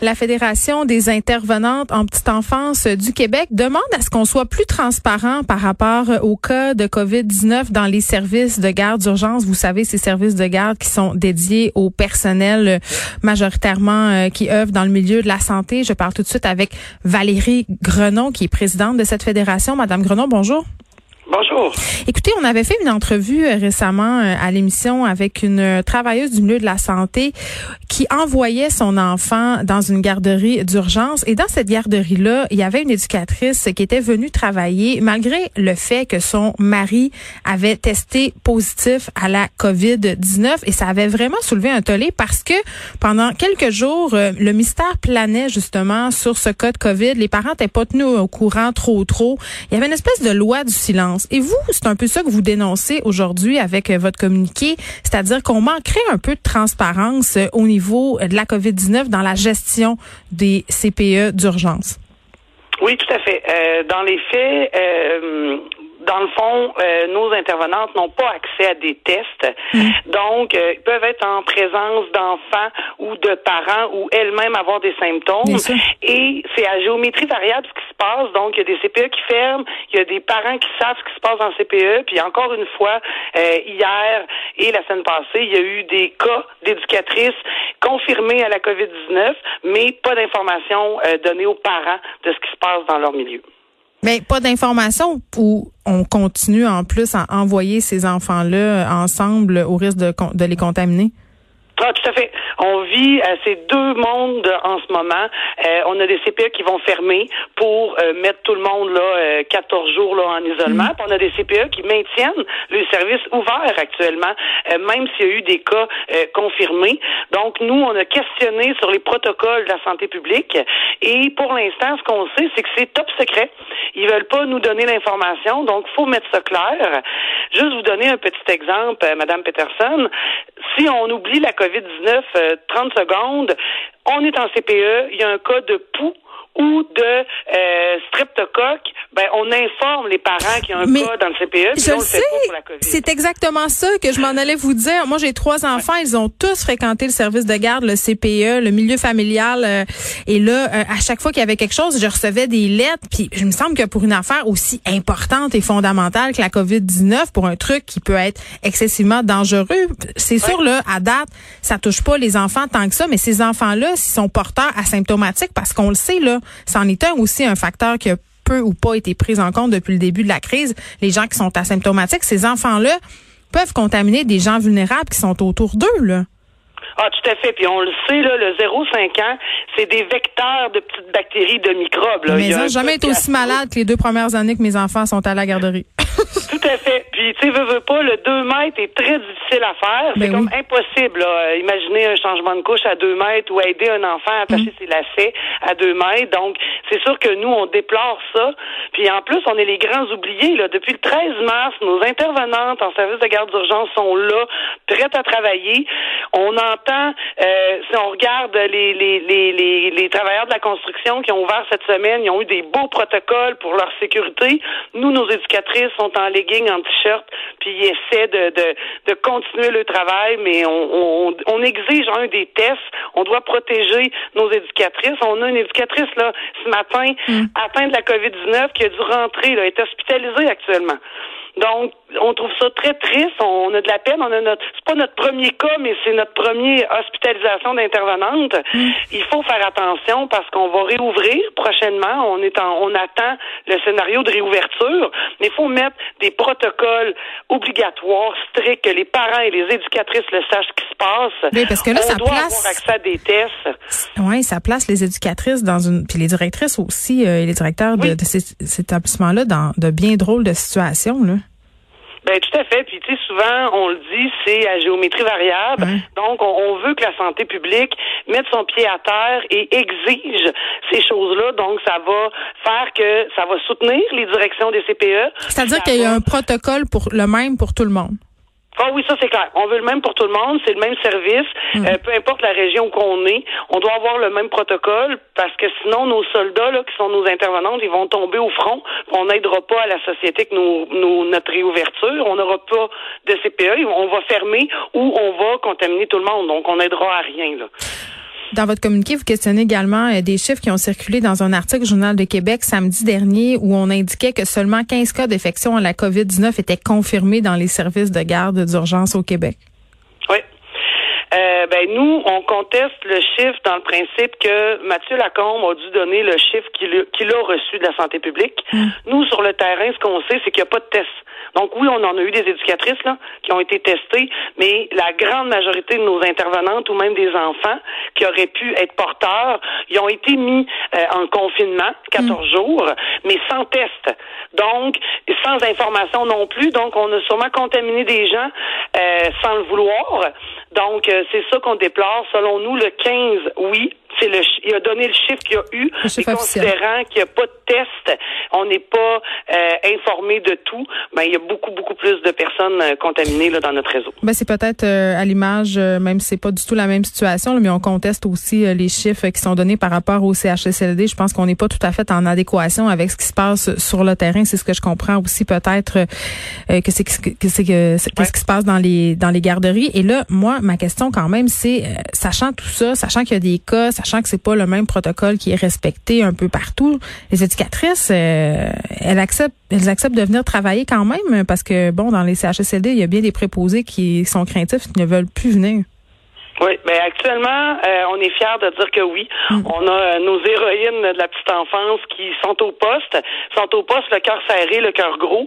La Fédération des intervenantes en petite enfance du Québec demande à ce qu'on soit plus transparent par rapport au cas de COVID-19 dans les services de garde d'urgence. Vous savez, ces services de garde qui sont dédiés au personnel euh, majoritairement euh, qui œuvre dans le milieu de la santé. Je parle tout de suite avec Valérie Grenon, qui est présidente de cette fédération. Madame Grenon, bonjour. Bonjour. Écoutez, on avait fait une entrevue euh, récemment euh, à l'émission avec une euh, travailleuse du milieu de la santé qui envoyait son enfant dans une garderie d'urgence. Et dans cette garderie-là, il y avait une éducatrice qui était venue travailler malgré le fait que son mari avait testé positif à la COVID-19. Et ça avait vraiment soulevé un tollé parce que pendant quelques jours, le mystère planait justement sur ce cas de COVID. Les parents n'étaient pas tenus au courant trop, trop. Il y avait une espèce de loi du silence. Et vous, c'est un peu ça que vous dénoncez aujourd'hui avec euh, votre communiqué, c'est-à-dire qu'on manquerait un peu de transparence euh, au niveau de la COVID-19 dans la gestion des CPE d'urgence. Oui, tout à fait. Euh, dans les faits, dans le fond, euh, nos intervenantes n'ont pas accès à des tests. Mm. Donc, euh, ils peuvent être en présence d'enfants ou de parents ou elles-mêmes avoir des symptômes. Et c'est à géométrie variable ce qui se passe. Donc, il y a des CPE qui ferment, il y a des parents qui savent ce qui se passe en CPE. Puis encore une fois, euh, hier et la semaine passée, il y a eu des cas d'éducatrices confirmés à la COVID-19, mais pas d'informations données aux parents de ce qui se passe dans leur milieu. Mais pas d'informations ou on continue en plus à envoyer ces enfants-là ensemble au risque de, de les contaminer? Ah, tout à fait. On vit euh, ces deux mondes en ce moment. Euh, on a des CPE qui vont fermer pour euh, mettre tout le monde là 14 jours là en isolement. Mm. on a des CPE qui maintiennent le service ouvert actuellement, même s'il y a eu des cas confirmés. Donc nous, on a questionné sur les protocoles de la santé publique et pour l'instant, ce qu'on sait, c'est que c'est top secret. Ils veulent pas nous donner l'information, donc faut mettre ça clair. Juste vous donner un petit exemple, Madame Peterson. Si on oublie la COVID-19 30 euh, secondes, on est en CPE, il y a un cas de pouls ou de euh, streptocoque, ben on informe les parents qui ont un cas dans le CPE. Je le sais. C'est exactement ça que je m'en allais vous dire. Moi, j'ai trois enfants. Ils ont tous fréquenté le service de garde, le CPE, le milieu familial. Euh, et là, euh, à chaque fois qu'il y avait quelque chose, je recevais des lettres. Puis, je me semble que pour une affaire aussi importante et fondamentale que la COVID-19, pour un truc qui peut être excessivement dangereux, c'est sûr là, à date, ça touche pas les enfants tant que ça. Mais ces enfants-là, s'ils sont porteurs asymptomatiques, parce qu'on le sait là, c'en est un aussi un facteur qui a peu ou pas été pris en compte depuis le début de la crise. Les gens qui sont asymptomatiques, ces enfants-là peuvent contaminer des gens vulnérables qui sont autour d'eux, là. Ah, tout à fait. Puis on le sait, là, le 0,5 ans, c'est des vecteurs de petites bactéries, de microbes. Là. Mais ils jamais été aussi malade que les deux premières années que mes enfants sont à la garderie. Tout à fait. Puis, tu sais, veux, veux pas, le 2 mètres est très difficile à faire. C'est ben comme impossible, là. Imaginez un changement de couche à 2 mètres ou aider un enfant à attacher mm. ses lacets à 2 mètres. Donc, c'est sûr que nous, on déplore ça. Puis, en plus, on est les grands oubliés, là. Depuis le 13 mars, nos intervenantes en service de garde d'urgence sont là, prêtes à travailler. On entend, euh, si on regarde les, les, les, les, travailleurs de la construction qui ont ouvert cette semaine, ils ont eu des beaux protocoles pour leur sécurité. Nous, nos éducatrices sont en legging, en t-shirt, puis ils essaient de, de, de continuer le travail, mais on, on, on exige un des tests. On doit protéger nos éducatrices. On a une éducatrice là ce matin mm. atteinte de la COVID-19 qui a dû rentrer, là, est hospitalisée actuellement. Donc, on trouve ça très triste. On a de la peine. On a notre, c'est pas notre premier cas, mais c'est notre première hospitalisation d'intervenante. Mm. Il faut faire attention parce qu'on va réouvrir prochainement. On est en, on attend le scénario de réouverture, mais il faut mettre des protocoles obligatoires, stricts, que les parents et les éducatrices le sachent ce qui se passe. Oui, parce que là, on ça doit place... avoir accès à des tests. Oui, ça place les éducatrices dans une, puis les directrices aussi, euh, et les directeurs de, de ces, cet établissement-là dans de bien drôles de situations, là. Ben tout à fait. Puis tu sais, souvent on le dit, c'est à géométrie variable. Donc on, veut que la santé publique mette son pied à terre et exige ces choses-là. Donc ça va faire que ça va soutenir les directions des CPE. C'est-à-dire qu'il y a un protocole pour le même pour tout le monde? Ah oui, ça c'est clair. On veut le même pour tout le monde, c'est le même service, mm. euh, peu importe la région où on est, on doit avoir le même protocole parce que sinon nos soldats là, qui sont nos intervenantes, ils vont tomber au front. On n'aidera pas à la société que nous, notre réouverture. On n'aura pas de CPE, on va fermer ou on va contaminer tout le monde. Donc on n'aidera à rien là. Dans votre communiqué, vous questionnez également euh, des chiffres qui ont circulé dans un article Journal de Québec samedi dernier où on indiquait que seulement 15 cas d'infection à la COVID-19 étaient confirmés dans les services de garde d'urgence au Québec. Euh, ben nous, on conteste le chiffre dans le principe que Mathieu Lacombe a dû donner le chiffre qu'il a reçu de la santé publique. Hum. Nous, sur le terrain, ce qu'on sait, c'est qu'il n'y a pas de test. Donc oui, on en a eu des éducatrices là, qui ont été testées, mais la grande majorité de nos intervenantes ou même des enfants qui auraient pu être porteurs, ils ont été mis euh, en confinement 14 mm. jours, mais sans test. Donc, sans information non plus. Donc, on a sûrement contaminé des gens euh, sans le vouloir. Donc, euh, c'est ça qu'on déplore. Selon nous, le 15, oui, c'est le il a donné le chiffre qu'il y a eu, mais considérant qu'il n'y a pas de test, on n'est pas euh, informé de tout, ben il y a beaucoup beaucoup plus de personnes euh, contaminées là dans notre réseau. Ben c'est peut-être euh, à l'image même si c'est pas du tout la même situation, mais on conteste aussi les chiffres qui sont donnés par rapport au CHSLD. Je pense qu'on n'est pas tout à fait en adéquation avec ce qui se passe sur le terrain, c'est ce que je comprends aussi peut-être que c'est que c'est que qu'est-ce qui se passe dans les dans les garderies et là moi ma question quand même c'est sachant tout ça, sachant qu'il y a des cas, sachant que c'est pas le même protocole qui est respecté un peu partout, les éducatrices, euh, elles acceptent, elles acceptent de venir travailler quand même parce que bon, dans les CHSLD, il y a bien des préposés qui sont craintifs, qui ne veulent plus venir. Oui, mais actuellement, euh, on est fiers de dire que oui. Mm. On a euh, nos héroïnes de la petite enfance qui sont au poste, sont au poste, le cœur serré, le cœur gros,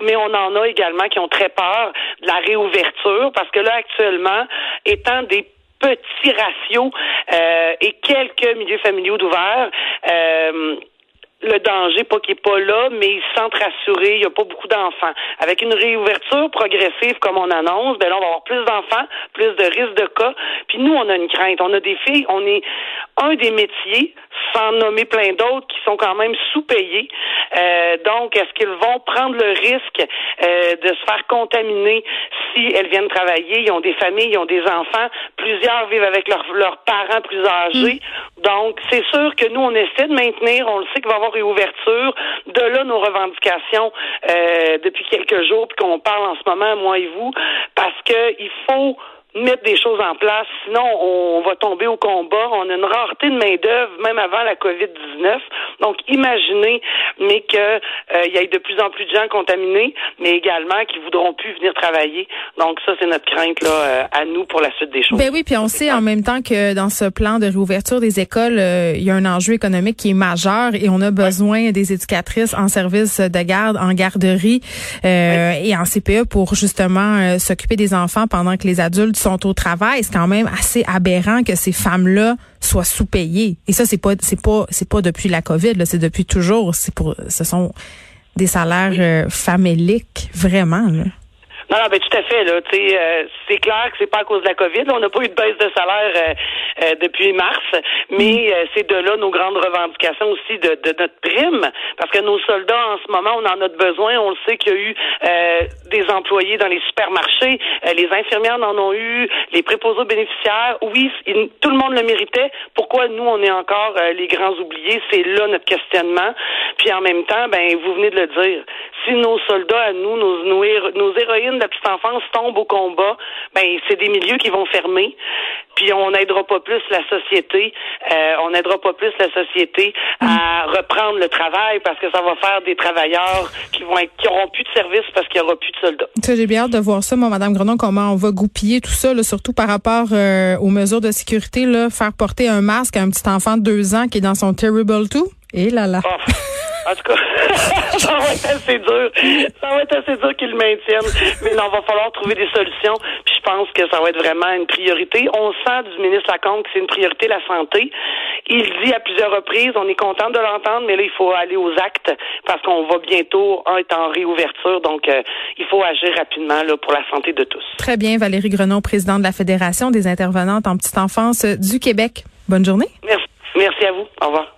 mais on en a également qui ont très peur de la réouverture parce que là, actuellement, étant des petit ratio euh, et quelques milieux familiaux d'ouvert. Euh, le danger, pas qu'il n'est pas là, mais ils se sentent rassurés, il n'y a pas beaucoup d'enfants. Avec une réouverture progressive comme on annonce, ben là, on va avoir plus d'enfants, plus de risques de cas. Puis nous, on a une crainte. On a des filles, on est un des métiers, sans nommer plein d'autres, qui sont quand même sous-payés. Euh, donc, est-ce qu'ils vont prendre le risque euh, de se faire contaminer elles viennent travailler? Ils ont des familles, ils ont des enfants. Plusieurs vivent avec leurs parents plus âgés. Mm. Donc, c'est sûr que nous, on essaie de maintenir, on le sait qu'il va y avoir réouverture. De là, nos revendications euh, depuis quelques jours, puis qu'on parle en ce moment, moi et vous, parce qu'il faut mettre des choses en place, sinon on va tomber au combat. On a une rareté de main-d'œuvre, même avant la COVID-19. Donc, imaginez, mais qu'il euh, y ait de plus en plus de gens contaminés, mais également qui voudront plus venir travailler. Donc, ça, c'est notre crainte là euh, à nous pour la suite des choses. Ben oui, puis on sait en même temps que dans ce plan de réouverture des écoles, euh, il y a un enjeu économique qui est majeur et on a besoin des éducatrices en service de garde, en garderie et en CPE pour justement s'occuper des enfants pendant que les adultes sont au travail. C'est quand même assez aberrant que ces femmes-là soient sous-payées. Et ça, c'est pas, c'est pas, c'est pas depuis la COVID. C'est depuis toujours. C'est pour, ce sont des salaires euh, faméliques, vraiment. Là. Non, non, ben tout à fait. Là, euh, c'est clair que c'est pas à cause de la COVID. on n'a pas eu de baisse de salaire euh, euh, depuis mars, mais mm. c'est de là nos grandes revendications aussi de, de, notre prime, parce que nos soldats en ce moment, on en a besoin. On le sait qu'il y a eu des employés dans les supermarchés, les infirmières en ont eu, les préposés bénéficiaires. Oui, tout le monde le méritait. Pourquoi nous on est encore les grands oubliés? C'est là notre questionnement. Puis en même temps, ben vous venez de le dire. Si nos soldats à nous, nos, nos, héroïnes de la petite enfance tombe au combat, ben c'est des milieux qui vont fermer. Puis on n'aidera pas plus la société, euh, on n'aidera pas plus la société à reprendre le travail parce que ça va faire des travailleurs qui vont être, qui auront plus de services parce qu'il y aura plus de soldats. J'ai bien hâte de voir ça, moi, Madame Grenon, comment on va goupiller tout ça, surtout par rapport euh, aux mesures de sécurité, là, faire porter un masque à un petit enfant de deux ans qui est dans son terrible tout. Et là là. Oh. En tout cas, ça va être assez dur. Ça va être assez dur qu'ils le maintiennent. Mais non, va falloir trouver des solutions. Puis je pense que ça va être vraiment une priorité. On sent du ministre Lacombe que c'est une priorité la santé. Il dit à plusieurs reprises, on est content de l'entendre, mais là, il faut aller aux actes parce qu'on va bientôt être en réouverture. Donc, euh, il faut agir rapidement là, pour la santé de tous. Très bien. Valérie Grenon, présidente de la Fédération des intervenantes en petite enfance du Québec. Bonne journée. Merci. Merci à vous. Au revoir.